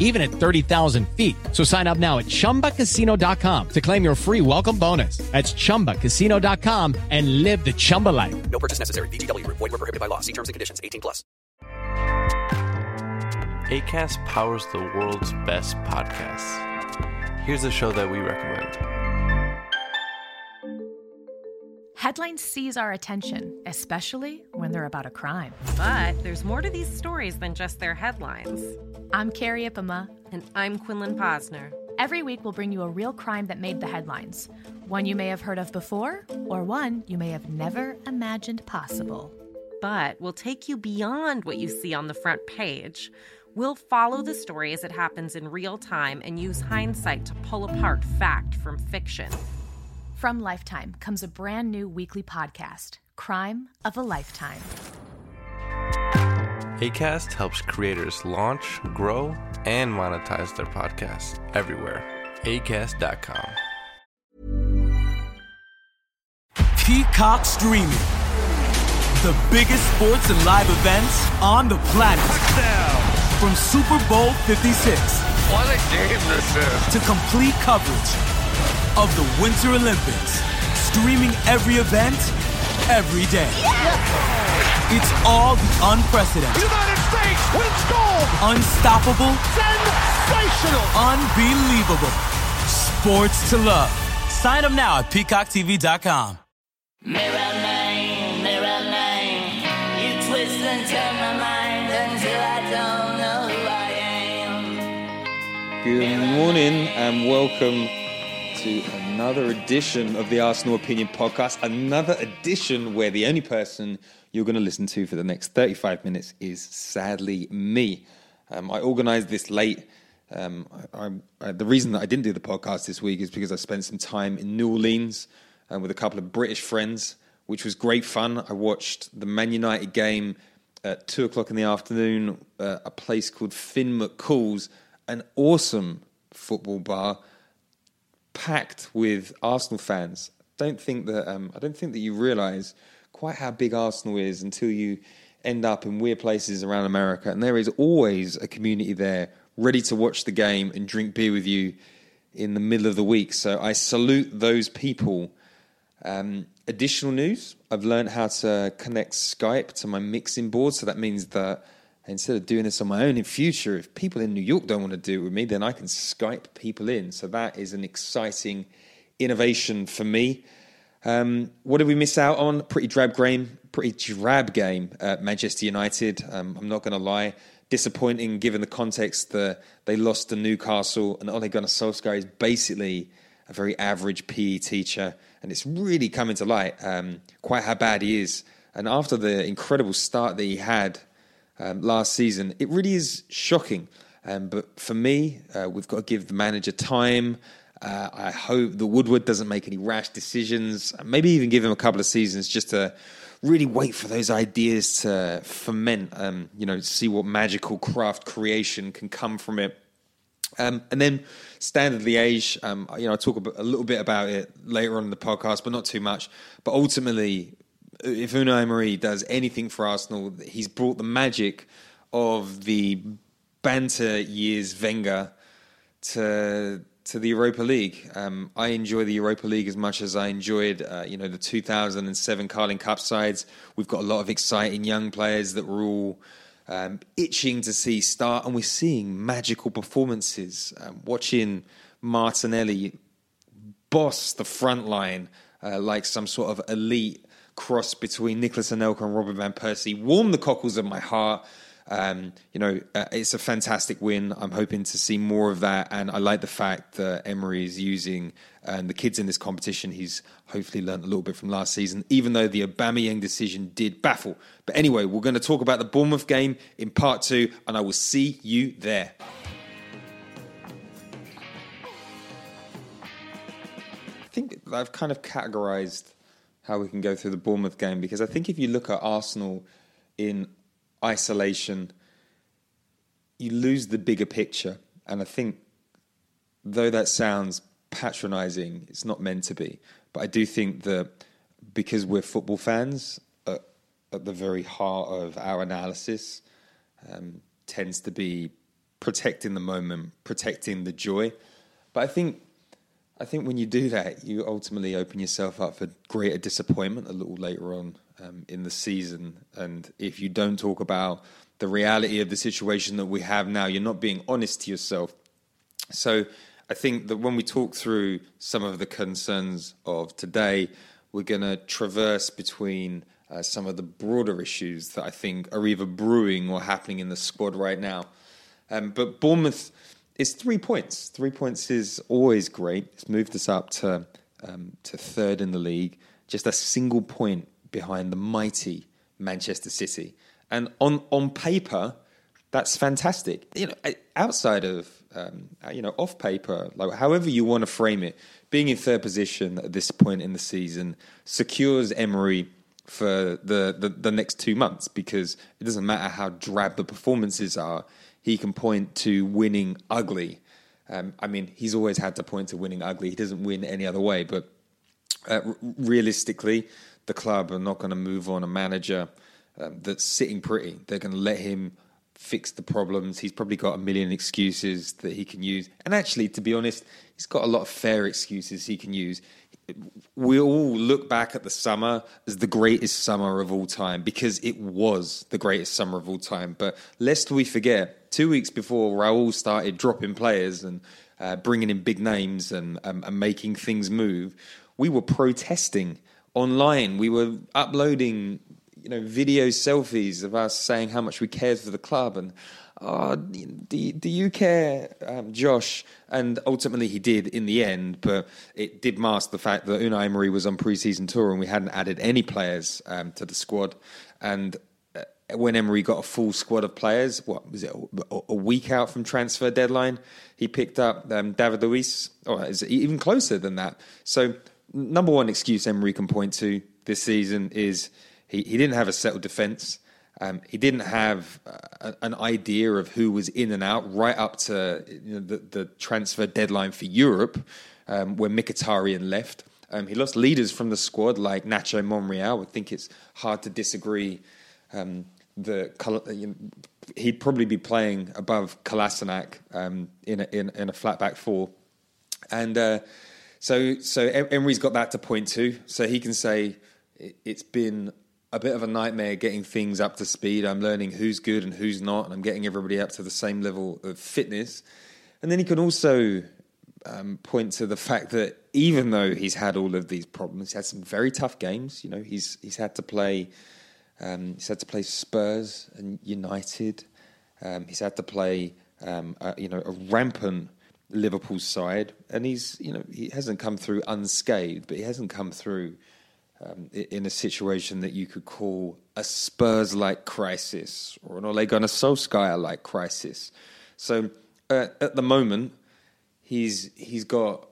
even at 30,000 feet. So sign up now at chumbacasino.com to claim your free welcome bonus. That's chumbacasino.com and live the Chumba life. No purchase necessary. VGW Group. Void were prohibited by law. See terms and conditions. 18 plus. ACAST powers the world's best podcasts. Here's a show that we recommend. Headlines seize our attention, especially when they're about a crime. But there's more to these stories than just their headlines. I'm Carrie Ipama. And I'm Quinlan Posner. Every week, we'll bring you a real crime that made the headlines one you may have heard of before, or one you may have never imagined possible. But we'll take you beyond what you see on the front page. We'll follow the story as it happens in real time and use hindsight to pull apart fact from fiction. From Lifetime comes a brand new weekly podcast, Crime of a Lifetime. ACAST helps creators launch, grow, and monetize their podcasts everywhere. ACAST.com. Peacock Streaming. The biggest sports and live events on the planet. From Super Bowl 56 What a game this is. to complete coverage of the Winter Olympics. Streaming every event, every day. It's all the unprecedented, United States wins gold. unstoppable, Sensational. unbelievable. Sports to love. Sign up now at peacocktv.com. Mirror man, mirror man, you twist and turn my mind until I don't know who I am. Good morning and welcome to another edition of the Arsenal Opinion Podcast. Another edition where the only person you're going to listen to for the next 35 minutes is sadly me. Um, I organised this late. Um, I, I, the reason that I didn't do the podcast this week is because I spent some time in New Orleans um, with a couple of British friends, which was great fun. I watched the Man United game at two o'clock in the afternoon, uh, a place called Finn McCool's, an awesome football bar packed with Arsenal fans. Don't think that um, I don't think that you realise quite how big Arsenal is until you end up in weird places around America, and there is always a community there ready to watch the game and drink beer with you in the middle of the week. So I salute those people. Um, additional news: I've learned how to connect Skype to my mixing board, so that means that instead of doing this on my own in future, if people in New York don't want to do it with me, then I can Skype people in. So that is an exciting innovation for me. Um, what did we miss out on? Pretty drab game, pretty drab game at Manchester United. Um, I'm not going to lie, disappointing given the context that they lost to Newcastle, and Ole Gunnar Solskjaer is basically a very average PE teacher, and it's really coming to light um, quite how bad he is. And after the incredible start that he had um, last season, it really is shocking. Um, but for me, uh, we've got to give the manager time. Uh, I hope that Woodward doesn't make any rash decisions. Maybe even give him a couple of seasons just to really wait for those ideas to ferment. Um, you know, see what magical craft creation can come from it. Um, and then Standard Liège, um, you know, I'll talk a, a little bit about it later on in the podcast, but not too much. But ultimately, if Unai Emery does anything for Arsenal, he's brought the magic of the banter years Wenger to to the Europa League. Um, I enjoy the Europa League as much as I enjoyed, uh, you know, the 2007 Carling Cup sides. We've got a lot of exciting young players that we're all um, itching to see start, and we're seeing magical performances. Um, watching Martinelli boss the front line uh, like some sort of elite cross between Nicolas Anelka and Robin van Persie warmed the cockles of my heart. Um, you know, uh, it's a fantastic win. I'm hoping to see more of that, and I like the fact that Emery is using and the kids in this competition. He's hopefully learned a little bit from last season, even though the Aubameyang decision did baffle. But anyway, we're going to talk about the Bournemouth game in part two, and I will see you there. I think I've kind of categorized how we can go through the Bournemouth game because I think if you look at Arsenal in isolation, you lose the bigger picture. And I think, though that sounds patronizing, it's not meant to be. But I do think that because we're football fans, at, at the very heart of our analysis um, tends to be protecting the moment, protecting the joy. But I think I think when you do that, you ultimately open yourself up for greater disappointment a little later on um, in the season. And if you don't talk about the reality of the situation that we have now, you're not being honest to yourself. So I think that when we talk through some of the concerns of today, we're going to traverse between uh, some of the broader issues that I think are either brewing or happening in the squad right now. Um, but Bournemouth it's three points. Three points is always great. It's moved us up to um, to third in the league, just a single point behind the mighty Manchester City. And on on paper, that's fantastic. You know, outside of um, you know off paper, like however you want to frame it, being in third position at this point in the season secures Emery for the, the, the next two months because it doesn't matter how drab the performances are he can point to winning ugly. Um, I mean, he's always had to point to winning ugly. He doesn't win any other way. But uh, r- realistically, the club are not going to move on a manager um, that's sitting pretty. They're going to let him fix the problems. He's probably got a million excuses that he can use. And actually, to be honest, he's got a lot of fair excuses he can use we all look back at the summer as the greatest summer of all time because it was the greatest summer of all time. But lest we forget, two weeks before Raul started dropping players and uh, bringing in big names and, um, and making things move, we were protesting online. We were uploading, you know, video selfies of us saying how much we cared for the club and oh, do, do you care, um, Josh? And ultimately he did in the end, but it did mask the fact that Unai Emery was on pre-season tour and we hadn't added any players um, to the squad. And when Emery got a full squad of players, what was it, a week out from transfer deadline, he picked up um, David Luiz, or is he even closer than that. So number one excuse Emery can point to this season is he, he didn't have a settled defence. Um, he didn't have uh, an idea of who was in and out right up to you know, the, the, transfer deadline for Europe, um, where Mkhitaryan left. Um, he lost leaders from the squad like Nacho Monreal. I think it's hard to disagree. Um, the he'd probably be playing above Kolasinac um, in a, in, in a flat back four, and uh, so so Emery's got that to point to. So he can say it's been a bit of a nightmare getting things up to speed. I'm learning who's good and who's not, and I'm getting everybody up to the same level of fitness. And then he can also um, point to the fact that even though he's had all of these problems, he's had some very tough games. You know, he's he's had to play um, he's had to play Spurs and United. Um, he's had to play um, a, you know a rampant Liverpool side, and he's you know he hasn't come through unscathed, but he hasn't come through um, in a situation that you could call a Spurs like crisis or an Ole Gunnar Solskjaer like crisis. So uh, at the moment, he's he's got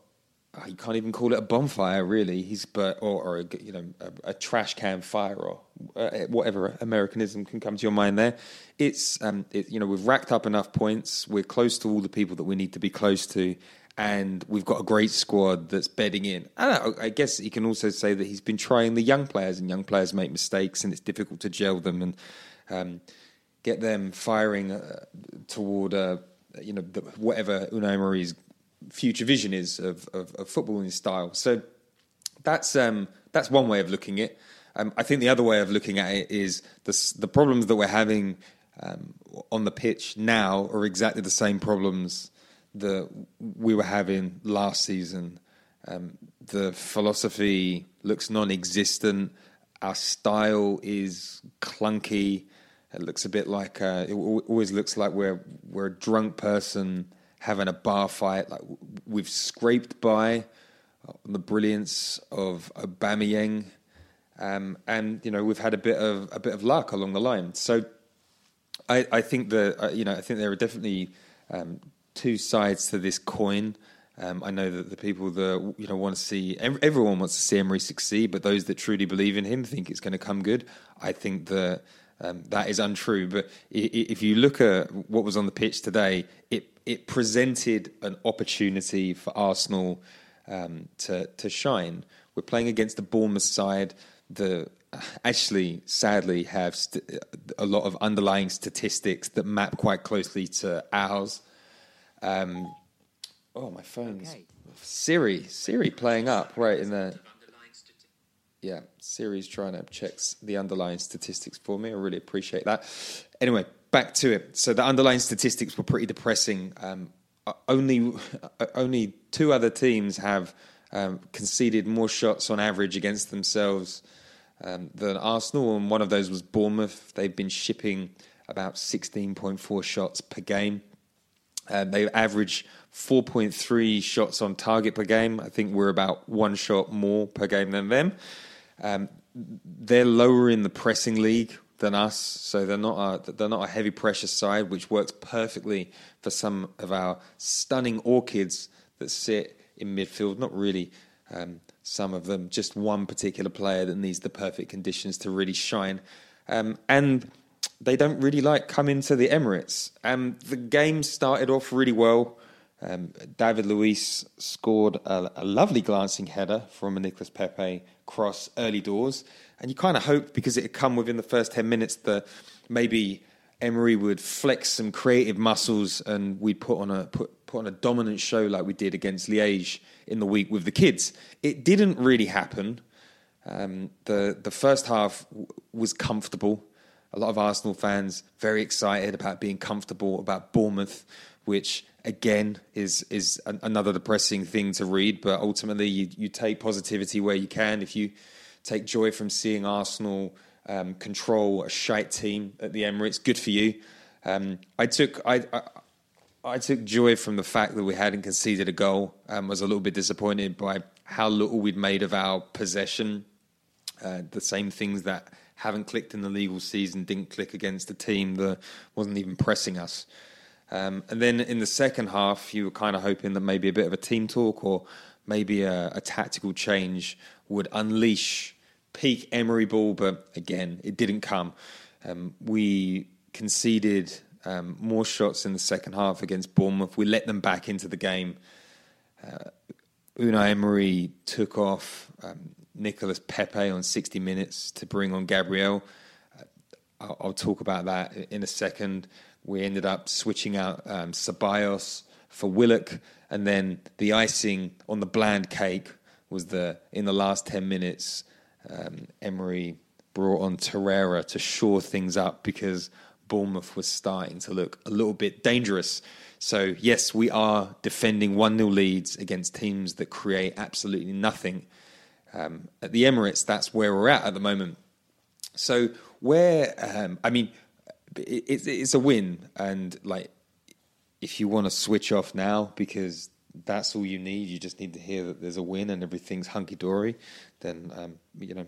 you can't even call it a bonfire really. He's but or, or a, you know a, a, trash can fire or uh, whatever Americanism can come to your mind there. It's um, it, you know we've racked up enough points. We're close to all the people that we need to be close to, and we've got a great squad that's bedding in. I, I guess you can also say that he's been trying the young players, and young players make mistakes, and it's difficult to gel them and um, get them firing uh, toward uh, you know the, whatever Unai Emery's future vision is of, of, of footballing style. So that's um, that's one way of looking at it. Um, I think the other way of looking at it is the the problems that we're having um, on the pitch now are exactly the same problems that we were having last season. Um, the philosophy looks non-existent. Our style is clunky. It looks a bit like uh, it always looks like we're we're a drunk person having a bar fight. Like we've scraped by on the brilliance of Aubameyang, um, and you know we've had a bit of a bit of luck along the line. So I, I think that uh, you know I think there are definitely um, two sides to this coin. Um, I know that the people that you know want to see everyone wants to see Emery succeed, but those that truly believe in him think it's going to come good. I think that um, that is untrue. But if you look at what was on the pitch today, it it presented an opportunity for Arsenal um, to to shine. We're playing against the Bournemouth side. The actually, sadly, have st- a lot of underlying statistics that map quite closely to ours. Um, oh, my phone's okay. Siri. Siri playing up right in the. Yeah, Siri's trying to check the underlying statistics for me. I really appreciate that. Anyway, back to it. So the underlying statistics were pretty depressing. Um, only, only two other teams have um, conceded more shots on average against themselves um, than Arsenal, and one of those was Bournemouth. They've been shipping about 16.4 shots per game. Uh, they average 4.3 shots on target per game. I think we're about one shot more per game than them. Um, they're lower in the pressing league than us, so they're not a, they're not a heavy pressure side, which works perfectly for some of our stunning orchids that sit in midfield. Not really um, some of them, just one particular player that needs the perfect conditions to really shine. Um, and they don't really like coming to the Emirates. Um, the game started off really well. Um, David Luiz scored a, a, lovely glancing header from a Nicolas Pepe cross early doors. And you kind of hoped because it had come within the first 10 minutes that maybe Emery would flex some creative muscles and we'd put on a put, put on a dominant show like we did against Liège in the week with the kids. It didn't really happen. Um, the the first half w- was comfortable a lot of Arsenal fans very excited about being comfortable about Bournemouth, which again is is another depressing thing to read. But ultimately, you, you take positivity where you can. If you take joy from seeing Arsenal um, control a shite team at the Emirates, good for you. Um, I took I, I, I took joy from the fact that we hadn't conceded a goal. Um, was a little bit disappointed by how little we'd made of our possession. Uh, the same things that haven't clicked in the legal season, didn't click against a team that wasn't even pressing us. Um, and then in the second half, you were kind of hoping that maybe a bit of a team talk or maybe a, a tactical change would unleash peak Emery ball, but again, it didn't come. Um, we conceded um, more shots in the second half against Bournemouth. We let them back into the game. Uh, Unai Emery took off um, Nicolas Pepe on 60 Minutes to bring on Gabriel. Uh, I'll, I'll, talk about that in a second. We ended up switching out um, Ceballos for Willock, and then the icing on the bland cake was the in the last 10 minutes. Um, Emery brought on Torreira to shore things up because Bournemouth was starting to look a little bit dangerous. So, yes, we are defending 1 0 leads against teams that create absolutely nothing um, at the Emirates, that's where we're at at the moment. So where um, I mean, it, it's a win, and like if you want to switch off now because that's all you need, you just need to hear that there's a win and everything's hunky dory. Then um, you know,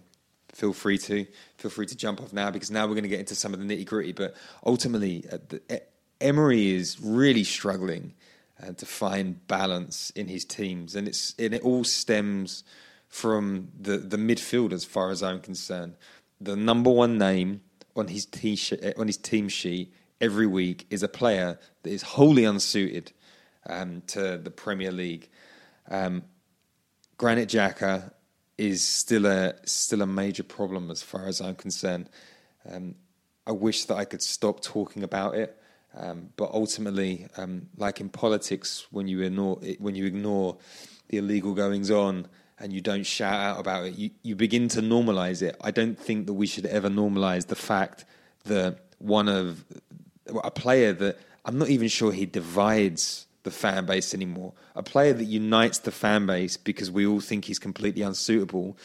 feel free to feel free to jump off now because now we're going to get into some of the nitty gritty. But ultimately, uh, the, Emery is really struggling uh, to find balance in his teams, and it's and it all stems from the, the midfield, as far as I'm concerned. The number one name on his t-shirt, on his team sheet every week is a player that is wholly unsuited um, to the Premier League. Um, Granit Xhaka is still a still a major problem as far as I'm concerned. Um, I wish that I could stop talking about it, um, but ultimately, um, like in politics, when you ignore when you ignore the illegal goings on and you don't shout out about it, you, you begin to normalize it. I don't think that we should ever normalize the fact that one of a player that I'm not even sure he divides the fan base anymore. A player that unites the fan base because we all think he's completely unsuitable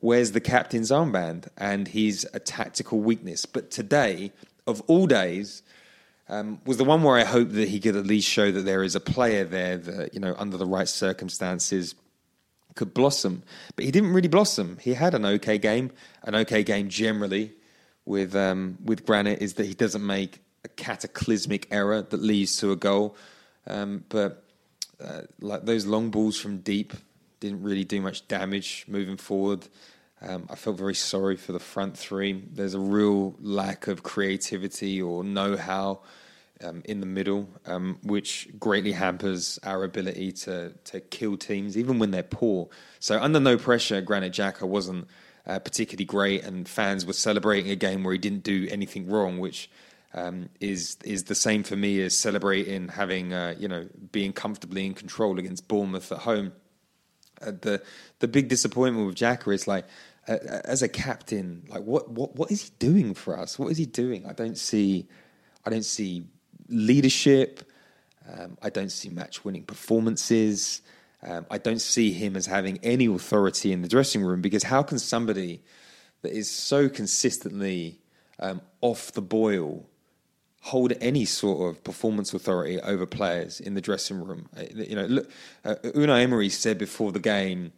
wears the captain's armband and he's a tactical weakness. But today, of all days, um, was the one where I hope that he could at least show that there is a player there that, you know, under the right circumstances could blossom. But he didn't really blossom. He had an okay game, an okay game generally with um, with Granit is that he doesn't make a cataclysmic error that leads to a goal. Um, but uh, like those long balls from deep didn't really do much damage moving forward. Um, I felt very sorry for the front three. There's a real lack of creativity or know-how um, in the middle, um, which greatly hampers our ability to to kill teams, even when they're poor. So under no pressure, Granit Xhaka wasn't uh, particularly great, and fans were celebrating a game where he didn't do anything wrong, which um, is is the same for me as celebrating having uh, you know being comfortably in control against Bournemouth at home. Uh, the the big disappointment with Xhaka is like as a captain, like what what what is he doing for us? What is he doing? I don't see I don't see leadership. Um, I don't see match winning performances. Um, I don't see him as having any authority in the dressing room because how can somebody that is so consistently um, off the boil hold any sort of performance authority over players in the dressing room. Uh, you know, look, uh, Unai Emery said before the game,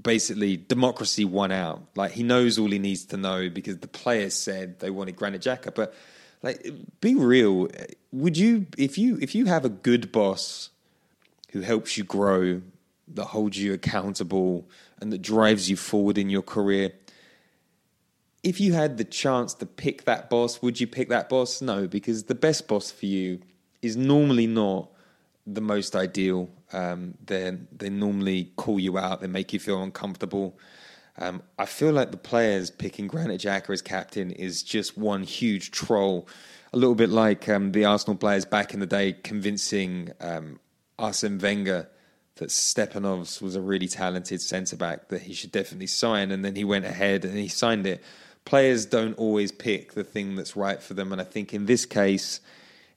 basically democracy won out. Like he knows all he needs to know because the players said they wanted Granit Xhaka. But like, be real. Would you, if you, if you have a good boss who helps you grow, that holds you accountable, and that drives you forward in your career? if you had the chance to pick that boss, would you pick that boss? No, because the best boss for you is normally not the most ideal. Um, they they normally call you out. They make you feel uncomfortable. Um, I feel like the players picking Granit Xhaka as captain is just one huge troll. A little bit like um, the Arsenal players back in the day convincing um, Arsene Wenger that Stepanovs was a really talented centre back that he should definitely sign, and then he went ahead and he signed it players don't always pick the thing that's right for them. And I think in this case,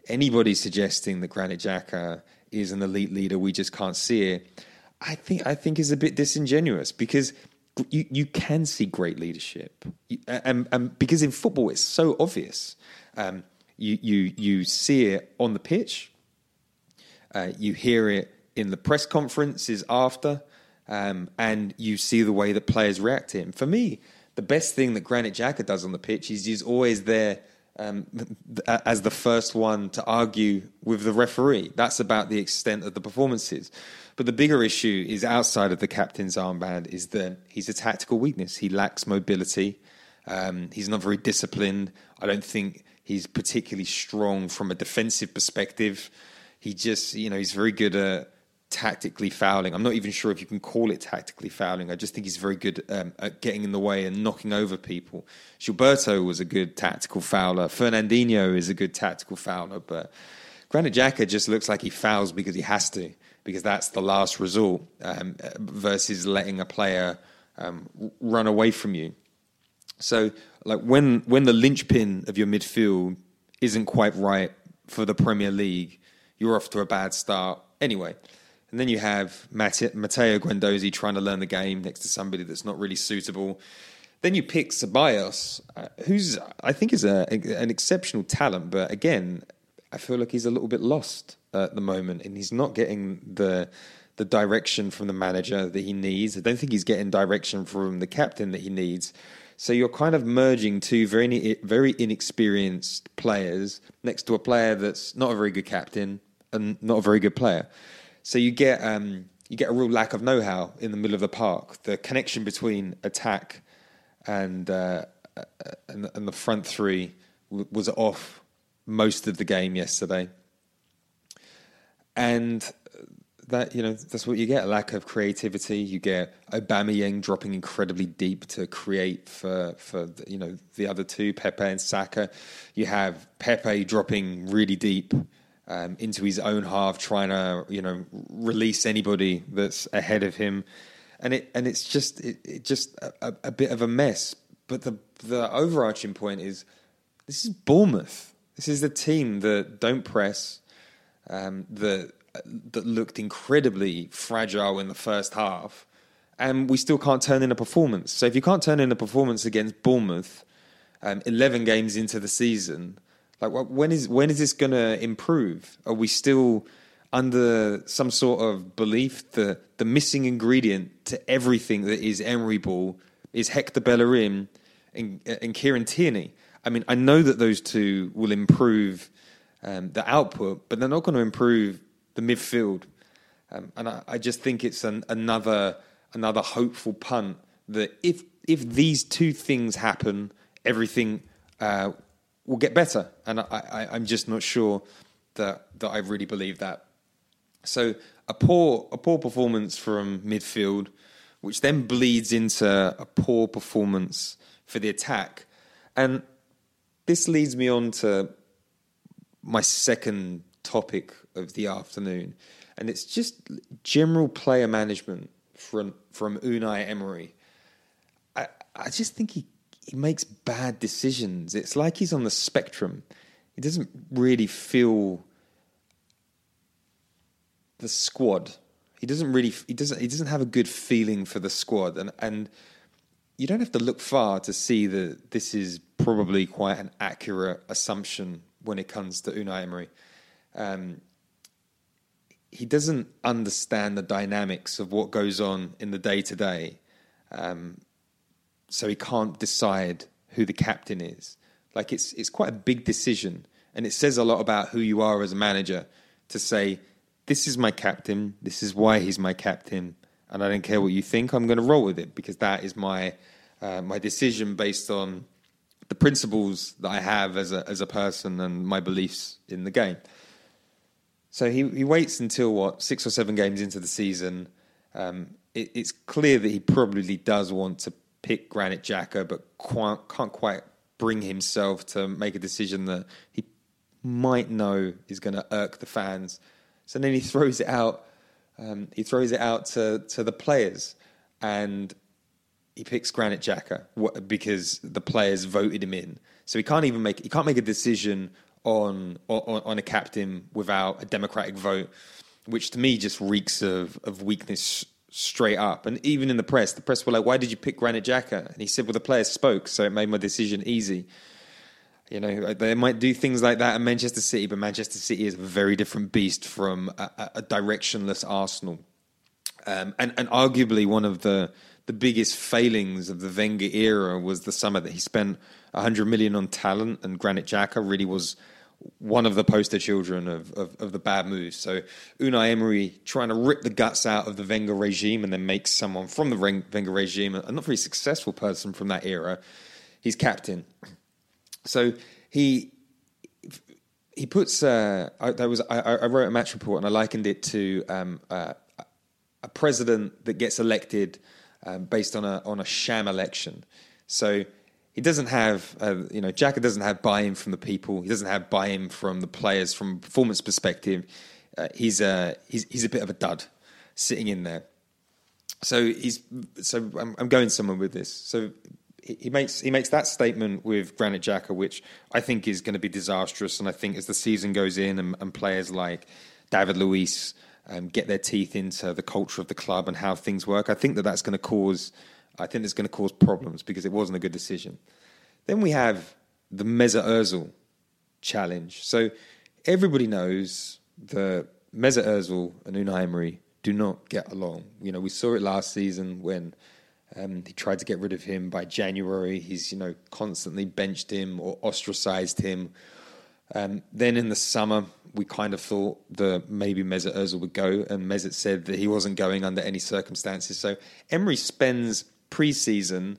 anybody suggesting that Granit Xhaka is an elite leader, we just can't see it. I think I think is a bit disingenuous because you you can see great leadership, and, and because in football it's so obvious. Um, you you you see it on the pitch, uh, you hear it in the press conferences after, um, and you see the way that players react to him. For me, the best thing that Granit Xhaka does on the pitch is he's always there um, as the first one to argue with the referee. That's about the extent of the performances. But the bigger issue is outside of the captain's armband is that he's a tactical weakness. He lacks mobility. Um, he's not very disciplined. I don't think he's particularly strong from a defensive perspective. He just, you know, he's very good at tactically fouling. I'm not even sure if you can call it tactically fouling. I just think he's very good um, at getting in the way and knocking over people. Gilberto was a good tactical fouler. Fernandinho is a good tactical fouler, but Granit Xhaka just looks like he fouls because he has to, because that's the last resort, um, versus letting a player um, run away from you. So, like when when the linchpin of your midfield isn't quite right for the Premier League, you're off to a bad start. Anyway, and then you have Matteo Guendouzi trying to learn the game next to somebody that's not really suitable. Then you pick Ceballos, uh, who's I think is a, an exceptional talent, but again, I feel like he's a little bit lost at the moment, and he's not getting the the direction from the manager that he needs. I don't think he's getting direction from the captain that he needs. So you're kind of merging two very very inexperienced players next to a player that's not a very good captain and not a very good player. So you get um, you get a real lack of know-how in the middle of the park. The connection between attack and uh, and, and, the front three was off most of the game yesterday. and that you know that's what you get a lack of creativity you get Aubameyang dropping incredibly deep to create for for you know the other two Pepe and Saka you have Pepe dropping really deep um, into his own half trying to you know release anybody that's ahead of him. And it and it's just it, it just a, a bit of a mess. But the the overarching point is this is Bournemouth. This is the team that don't press um, that that looked incredibly fragile in the first half, and we still can't turn in a performance. So if you can't turn in a performance against Bournemouth, um, eleven games into the season, like when is when is this going to improve? Are we still under some sort of belief that the missing ingredient to everything that is Emery ball is Hector Bellerin and, and Kieran Tierney? I mean, I know that those two will improve um, the output, but they're not going to improve the midfield. Um, and I, I, just think it's an, another another hopeful punt that if if these two things happen, everything uh, will get better. And I, am just not sure that that I really believe that. So a poor a poor performance from midfield, which then bleeds into a poor performance for the attack, and this leads me on to my second topic of the afternoon, and it's just general player management from from Unai Emery. I I just think he he makes bad decisions. It's like he's on the spectrum. He doesn't really feel the squad. He doesn't really he doesn't he doesn't have a good feeling for the squad and and you don't have to look far to see that this is probably quite an accurate assumption when it comes to Unai Emery. Um, he doesn't understand the dynamics of what goes on in the day to day, so he can't decide who the captain is. Like it's it's quite a big decision, and it says a lot about who you are as a manager to say, "This is my captain. This is why he's my captain." And I don't care what you think. I'm going to roll with it because that is my uh, my decision based on the principles that I have as a as a person and my beliefs in the game. So he he waits until what six or seven games into the season. Um, it, it's clear that he probably does want to pick Granit Xhaka, but quite, can't quite bring himself to make a decision that he might know is going to irk the fans. So then he throws it out. Um, he throws it out to to the players, and he picks Granit Xhaka because the players voted him in. So he can't even make he can't make a decision on on, on a captain without a democratic vote, which to me just reeks of of weakness straight up. And even in the press, the press were like, "Why did you pick Granit Xhaka?" And he said, "Well, the players spoke, so it made my decision easy." You know, they might do things like that at Manchester City, but Manchester City is a very different beast from a, a directionless Arsenal. Um, and, and arguably one of the the biggest failings of the Wenger era was the summer that he spent 100 million on talent, and Granit Xhaka really was one of the poster children of, of, of, the bad moves. So Unai Emery trying to rip the guts out of the Wenger regime and then make someone from the Wenger regime, a not very successful person from that era, he's captain. So he he puts uh, I, was I, I, wrote a match report and I likened it to um, uh, a president that gets elected um, based on a on a sham election. So he doesn't have, uh, you know, Xhaka doesn't have buy-in from the people. He doesn't have buy-in from the players from a performance perspective. Uh, he's a he's he's a bit of a dud sitting in there. So he's so I'm, I'm going somewhere with this. So he makes he makes that statement with Granit Xhaka, which I think is going to be disastrous. And I think as the season goes in and, and players like David Luiz um, get their teeth into the culture of the club and how things work. I think that that's going to cause, I think it's going to cause problems because it wasn't a good decision. Then we have the Mesut Ozil challenge. So everybody knows that Mesut Ozil and Unai Emery do not get along. You know, we saw it last season when um, he tried to get rid of him by January. He's you know constantly benched him or ostracized him. Um, then in the summer, we kind of thought that maybe Mesut Ozil would go, and Mesut said that he wasn't going under any circumstances. So Emery spends pre-season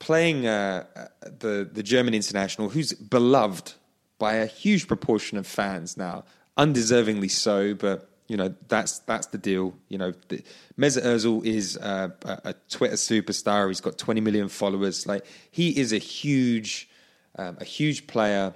playing uh, uh, the the German international, who's beloved by a huge proportion of fans now, undeservingly so, but you know that's that's the deal. You know, the, Mesut Ozil is uh, a, a Twitter superstar. He's got 20 million followers. Like he is a huge, um, a huge player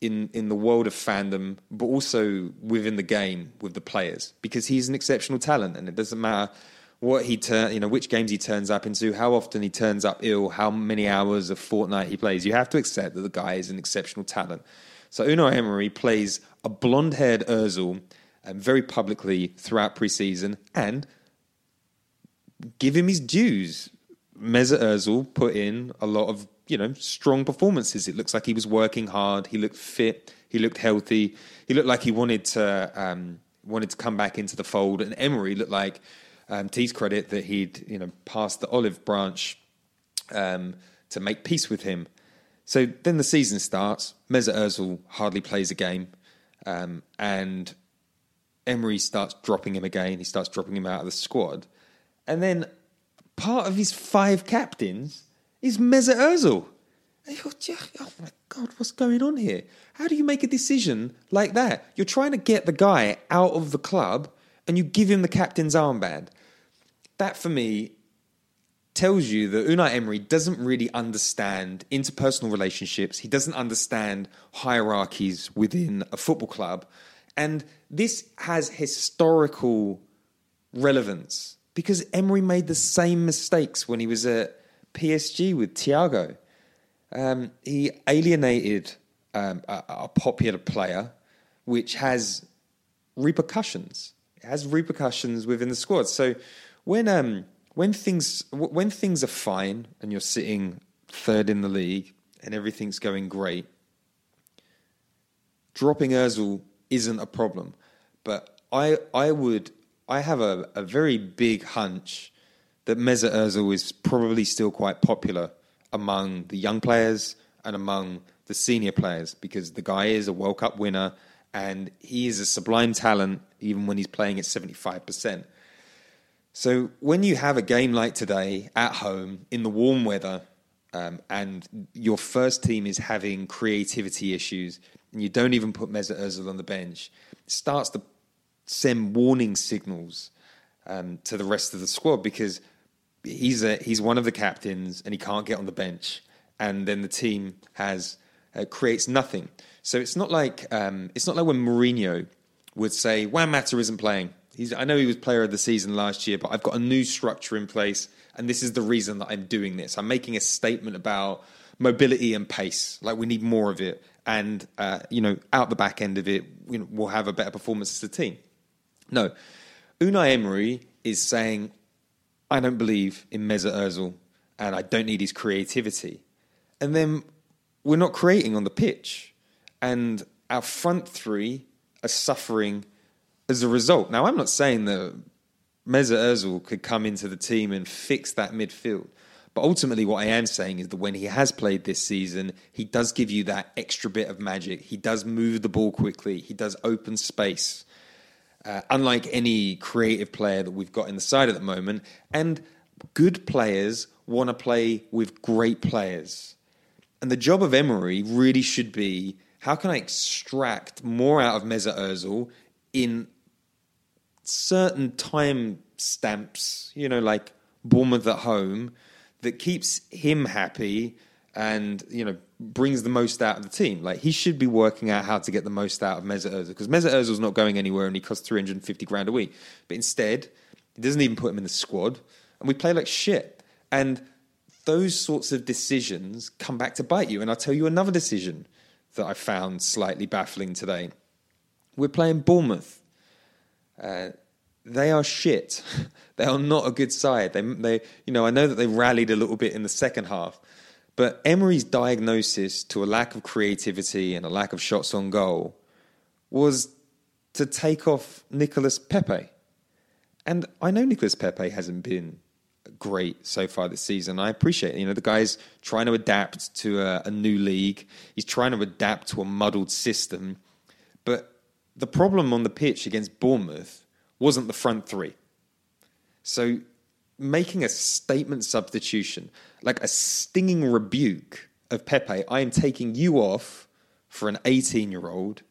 in in the world of fandom, but also within the game with the players because he's an exceptional talent, and it doesn't matter what he turn, you know, which games he turns up into, how often he turns up ill, how many hours of Fortnite he plays. You have to accept that the guy is an exceptional talent. So Unai Emery plays a blonde-haired Özil um, very publicly throughout preseason and give him his dues. Mesut Ozil put in a lot of you know strong performances. It looks like he was working hard. He looked fit. He looked healthy. He looked like he wanted to um, wanted to come back into the fold. And Emery looked like, um, to his credit, that he'd you know passed the olive branch um, to make peace with him. So then the season starts. Mesut Ozil hardly plays a game, um, and Emery starts dropping him again. He starts dropping him out of the squad, and then part of his five captains is Mesut Ozil. Oh my god, what's going on here? How do you make a decision like that? You're trying to get the guy out of the club, and you give him the captain's armband. That for me tells you that Unai Emery doesn't really understand interpersonal relationships. He doesn't understand hierarchies within a football club. And this has historical relevance because Emery made the same mistakes when he was at PSG with Thiago. Um, he alienated um, a, a popular player, which has repercussions. It has repercussions within the squad. So when um, when things when things are fine and you're sitting third in the league and everything's going great, dropping Özil isn't a problem. But I I would I have a, a very big hunch that Mesut Ozil is probably still quite popular among the young players and among the senior players because the guy is a World Cup winner and he is a sublime talent even when he's playing at 75%. So when you have a game like today at home in the warm weather, um, and your first team is having creativity issues, and you don't even put Mesut Ozil on the bench, it starts to send warning signals um, to the rest of the squad because he's a, he's one of the captains and he can't get on the bench, and then the team has uh, creates nothing. So it's not like um, it's not like when Mourinho would say Juan Mata isn't playing He's, I know he was player of the season last year, but I've got a new structure in place, and this is the reason that I'm doing this. I'm making a statement about mobility and pace. Like we need more of it, and uh, you know, out the back end of it, we'll have a better performance as a team. No, Unai Emery is saying, I don't believe in Mesut Ozil, and I don't need his creativity. And then we're not creating on the pitch, and our front three are suffering as a result. Now, I'm not saying that Mesut Ozil could come into the team and fix that midfield. But ultimately, what I am saying is that when he has played this season, he does give you that extra bit of magic. He does move the ball quickly. He does open space, uh, unlike any creative player that we've got in the side at the moment. And good players want to play with great players. And the job of Emery really should be how can I extract more out of Mesut Ozil in certain time stamps, you know, like Bournemouth at home, that keeps him happy and you know brings the most out of the team. Like he should be working out how to get the most out of Mesut Ozil because Mesut Ozil's not going anywhere and he costs three hundred and fifty grand a week. But instead, he doesn't even put him in the squad, and we play like shit. And those sorts of decisions come back to bite you. And I'll tell you another decision that I found slightly baffling today. We're playing Bournemouth. They are shit. they are not a good side. They, they, you know, I know that they rallied a little bit in the second half, but Emery's diagnosis to a lack of creativity and a lack of shots on goal was to take off Nicolas Pepe. And I know Nicolas Pepe hasn't been great so far this season. I appreciate it. You know, the guy's trying to adapt to a, a new league. He's trying to adapt to a muddled system. But the problem on the pitch against Bournemouth wasn't the front three. So making a statement substitution, like a stinging rebuke of Pepe, I am taking you off for an 18 year old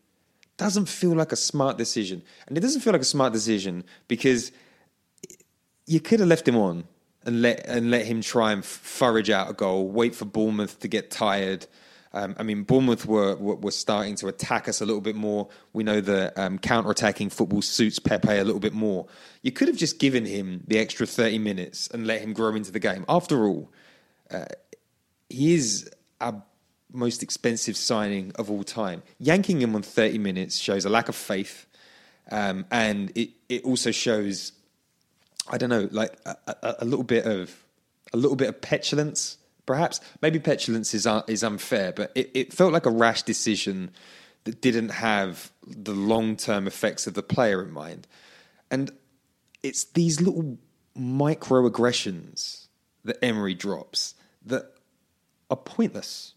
doesn't feel like a smart decision. And it doesn't feel like a smart decision because you could have left him on and let and let him try and forage out a goal, wait for Bournemouth to get tired. Um, I mean, Bournemouth were, were, starting to attack us a little bit more. We know that um, counter-attacking football suits Pepe a little bit more. You could have just given him the extra thirty minutes and let him grow into the game. After all, uh, he is our most expensive signing of all time. Yanking him on thirty minutes shows a lack of faith, um, and it it also shows I don't know, like a, a, a, little bit of a little bit of petulance, perhaps. Maybe petulance is uh, is unfair, but it, it felt like a rash decision that didn't have the long term effects of the player in mind. And it's these little microaggressions that Emery drops that are pointless.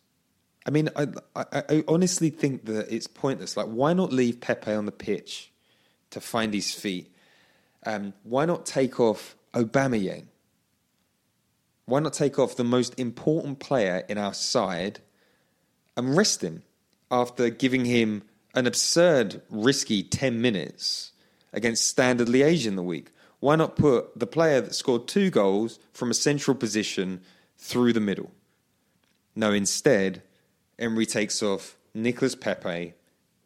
I mean, I, I, I honestly think that it's pointless. Like, why not leave Pepe on the pitch to find his feet? Um, why not take off Aubameyang? Why not take off the most important player in our side and rest him after giving him an absurd, risky 10 minutes against Standard Liège in the week? Why not put the player that scored two goals from a central position through the middle? No, instead, Emery takes off Nicolas Pepe,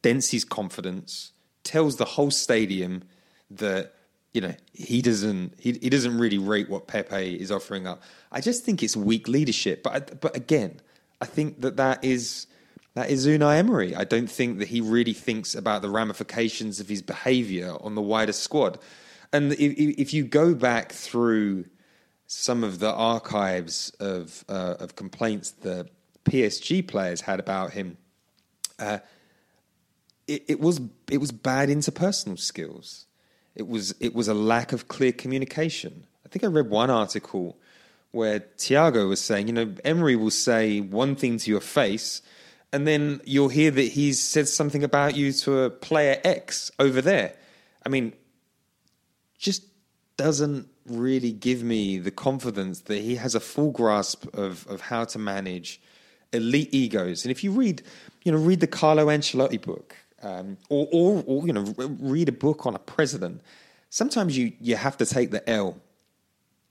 dents his confidence, tells the whole stadium that you know he doesn't he, he doesn't really rate what Pepe is offering up. I just think it's weak leadership. But but again, I think that that is that is Unai Emery. I don't think that he really thinks about the ramifications of his behaviour on the wider squad. And if, if, you go back through some of the archives of uh, of complaints that PSG players had about him, uh, it, it was it was bad interpersonal skills it was it was a lack of clear communication. I think I read one article where Thiago was saying, you know, Emery will say one thing to your face, and then you'll hear that he's said something about you to a player X over there. I mean, just doesn't really give me the confidence that he has a full grasp of of how to manage elite egos. And if you read, you know, read the Carlo Ancelotti book, um, or, or, or, you know, read a book on a president. Sometimes you, you have to take the L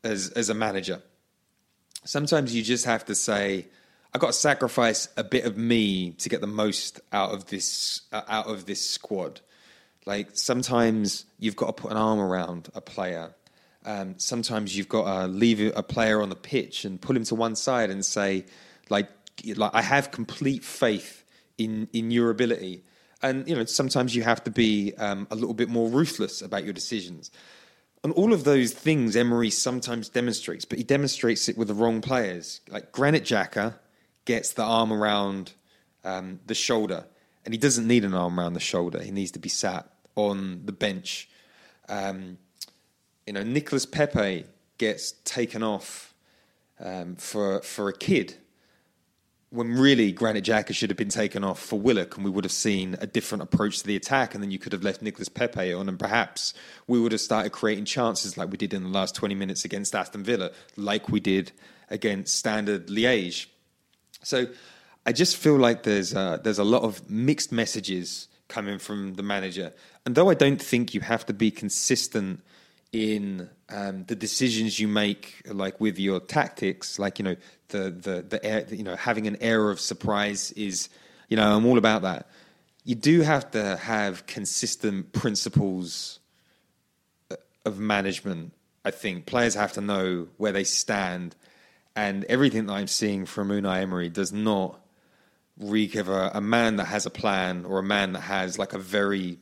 as, as a manager. Sometimes you just have to say, I got to sacrifice a bit of me to get the most out of this uh, out of this squad. Like sometimes you've got to put an arm around a player. Um, sometimes you've got to leave a player on the pitch and pull him to one side and say, like, like I have complete faith in in your ability and you know sometimes you have to be um, a little bit more ruthless about your decisions. And all of those things Emery sometimes demonstrates, but he demonstrates it with the wrong players. Like Granit Xhaka gets the arm around um, the shoulder, and he doesn't need an arm around the shoulder. He needs to be sat on the bench. Um, you know, Nicolas Pepe gets taken off um, for for a kid when really Granit Xhaka should have been taken off for Willock, and we would have seen a different approach to the attack, and then you could have left Nicolas Pepe on, and perhaps we would have started creating chances like we did in the last 20 minutes against Aston Villa, like we did against Standard Liège. So I just feel like there's a, there's a lot of mixed messages coming from the manager, and though I don't think you have to be consistent in um, the decisions you make, like with your tactics, like you know the the the air, you know having an air of surprise is, you know, I'm all about that. You do have to have consistent principles uh, of management. I think players have to know where they stand, and everything that I'm seeing from Unai Emery does not reek of a, a man that has a plan or a man that has like a very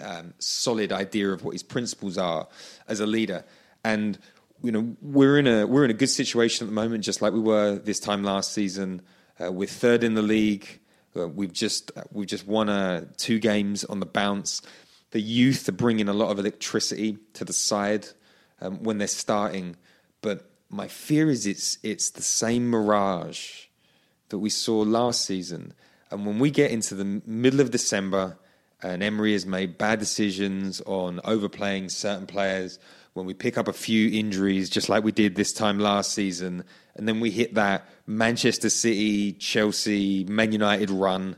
um, solid idea of what his principles are as a leader. And you know we're in a we're in a good situation at the moment, just like we were this time last season. Uh, we're third in the league. Uh, we've just we've just won uh, two games on the bounce. The youth are bringing a lot of electricity to the side um, when they're starting, but my fear is it's it's the same mirage that we saw last season. And when we get into the middle of December and Emery has made bad decisions on overplaying certain players, when we pick up a few injuries, just like we did this time last season, and then we hit that Manchester City, Chelsea, Man United run,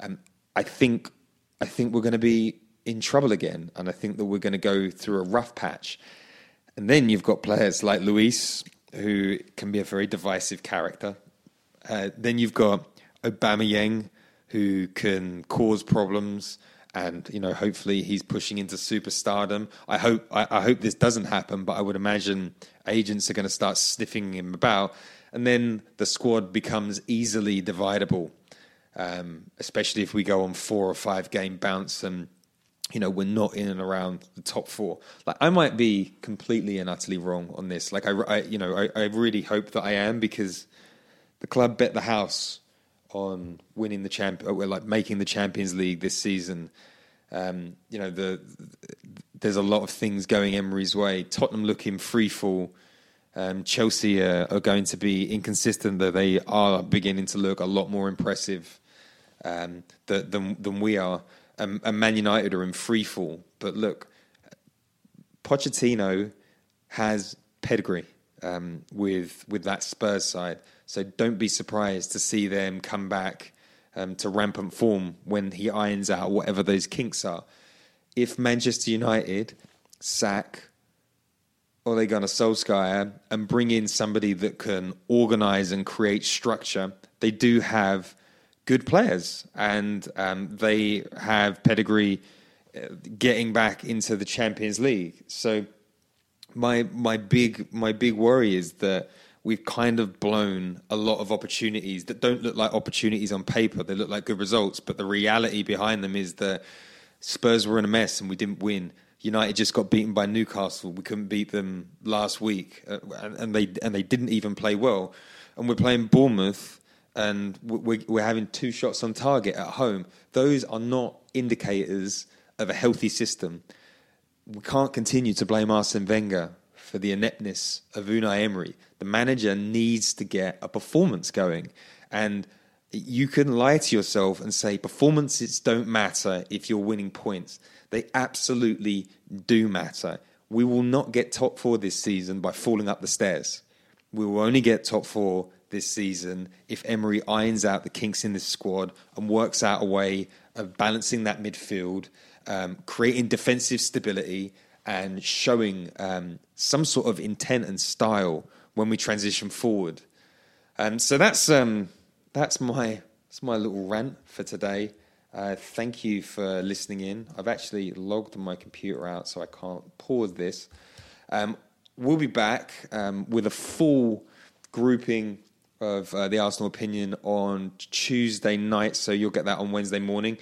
um, I think I think we're going to be in trouble again. And I think that we're going to go through a rough patch. And then you've got players like Luiz, who can be a very divisive character. Uh, then you've got Aubameyang, who can cause problems, and you know, hopefully, he's pushing into superstardom. I hope I, I hope this doesn't happen, but I would imagine agents are going to start sniffing him about, and then the squad becomes easily dividable. Um, especially if we go on four or five game bounce and you know we're not in and around the top four like i might be completely and utterly wrong on this like i, I you know I, I really hope that i am because the club bet the house on winning the champ or like making the champions league this season. Um, you know the, there's a lot of things going emery's way. Tottenham looking free fall um, chelsea are, going to be inconsistent though they are beginning to look a lot more impressive um, than, than we are. And, and Man United are in free fall. But look, Pochettino has pedigree um, with with that Spurs side, so don't be surprised to see them come back um, to rampant form when he irons out whatever those kinks are. If Manchester United sack Ole Gunnar Solskjaer and bring in somebody that can organise and create structure, they do have good players, and um, they have pedigree uh, getting back into the Champions League. So my my big my big worry is that we've kind of blown a lot of opportunities that don't look like opportunities on paper. They look like good results, but the reality behind them is that Spurs were in a mess and we didn't win. United just got beaten by Newcastle. We couldn't beat them last week, uh, and, and they and they didn't even play well. And we're playing Bournemouth and we're, we're having two shots on target at home, those are not indicators of a healthy system. We can't continue to blame Arsene Wenger for the ineptness of Unai Emery. The manager needs to get a performance going. And you can lie to yourself and say performances don't matter if you're winning points. They absolutely do matter. We will not get top four this season by falling up the stairs. We will only get top four this season if Emery irons out the kinks in this squad and works out a way of balancing that midfield, um, creating defensive stability, and showing um, some sort of intent and style when we transition forward. Um, so that's um, that's my that's my little rant for today. Uh, thank you for listening in. I've actually logged my computer out, so I can't pause this. Um, we'll be back um, with a full grouping of uh, the Arsenal opinion on Tuesday night, so you'll get that on Wednesday morning.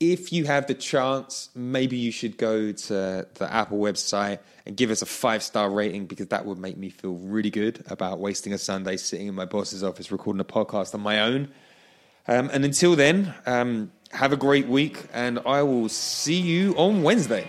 If you have the chance, maybe you should go to the Apple website and give us a five star rating because that would make me feel really good about wasting a Sunday sitting in my boss's office recording a podcast on my own. Um, and until then, um, have a great week, and I will see you on Wednesday.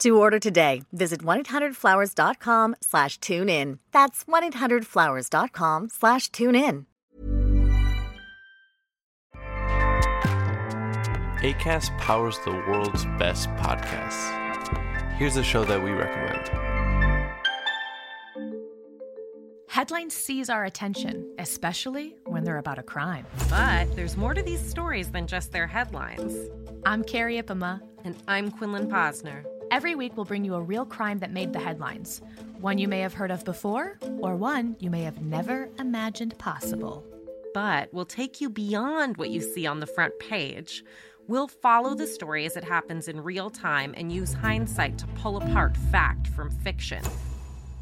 To order today, visit 1-800-Flowers.com slash tune in. That's 1-800-Flowers.com slash tune in. ACAST powers the world's best podcasts. Here's a show that we recommend. Headlines seize our attention, especially when they're about a crime. But there's more to these stories than just their headlines. I'm Carrie Ipama. And I'm Quinlan Posner. Every week, we'll bring you a real crime that made the headlines one you may have heard of before, or one you may have never imagined possible. But we'll take you beyond what you see on the front page. We'll follow the story as it happens in real time and use hindsight to pull apart fact from fiction.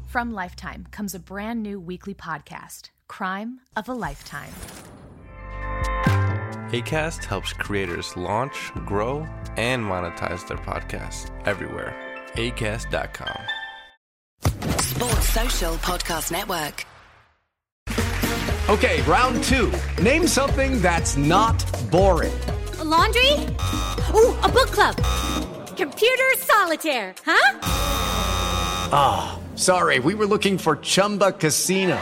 From Lifetime comes a brand new weekly podcast, Crime of a Lifetime. ACAST helps creators launch, grow, and monetize their podcasts everywhere. ACAST.com. Sports Social Podcast Network. Okay, round two. Name something that's not boring. A laundry? Ooh, a book club. Computer solitaire, huh? Ah, oh, sorry, we were looking for Chumba Casino.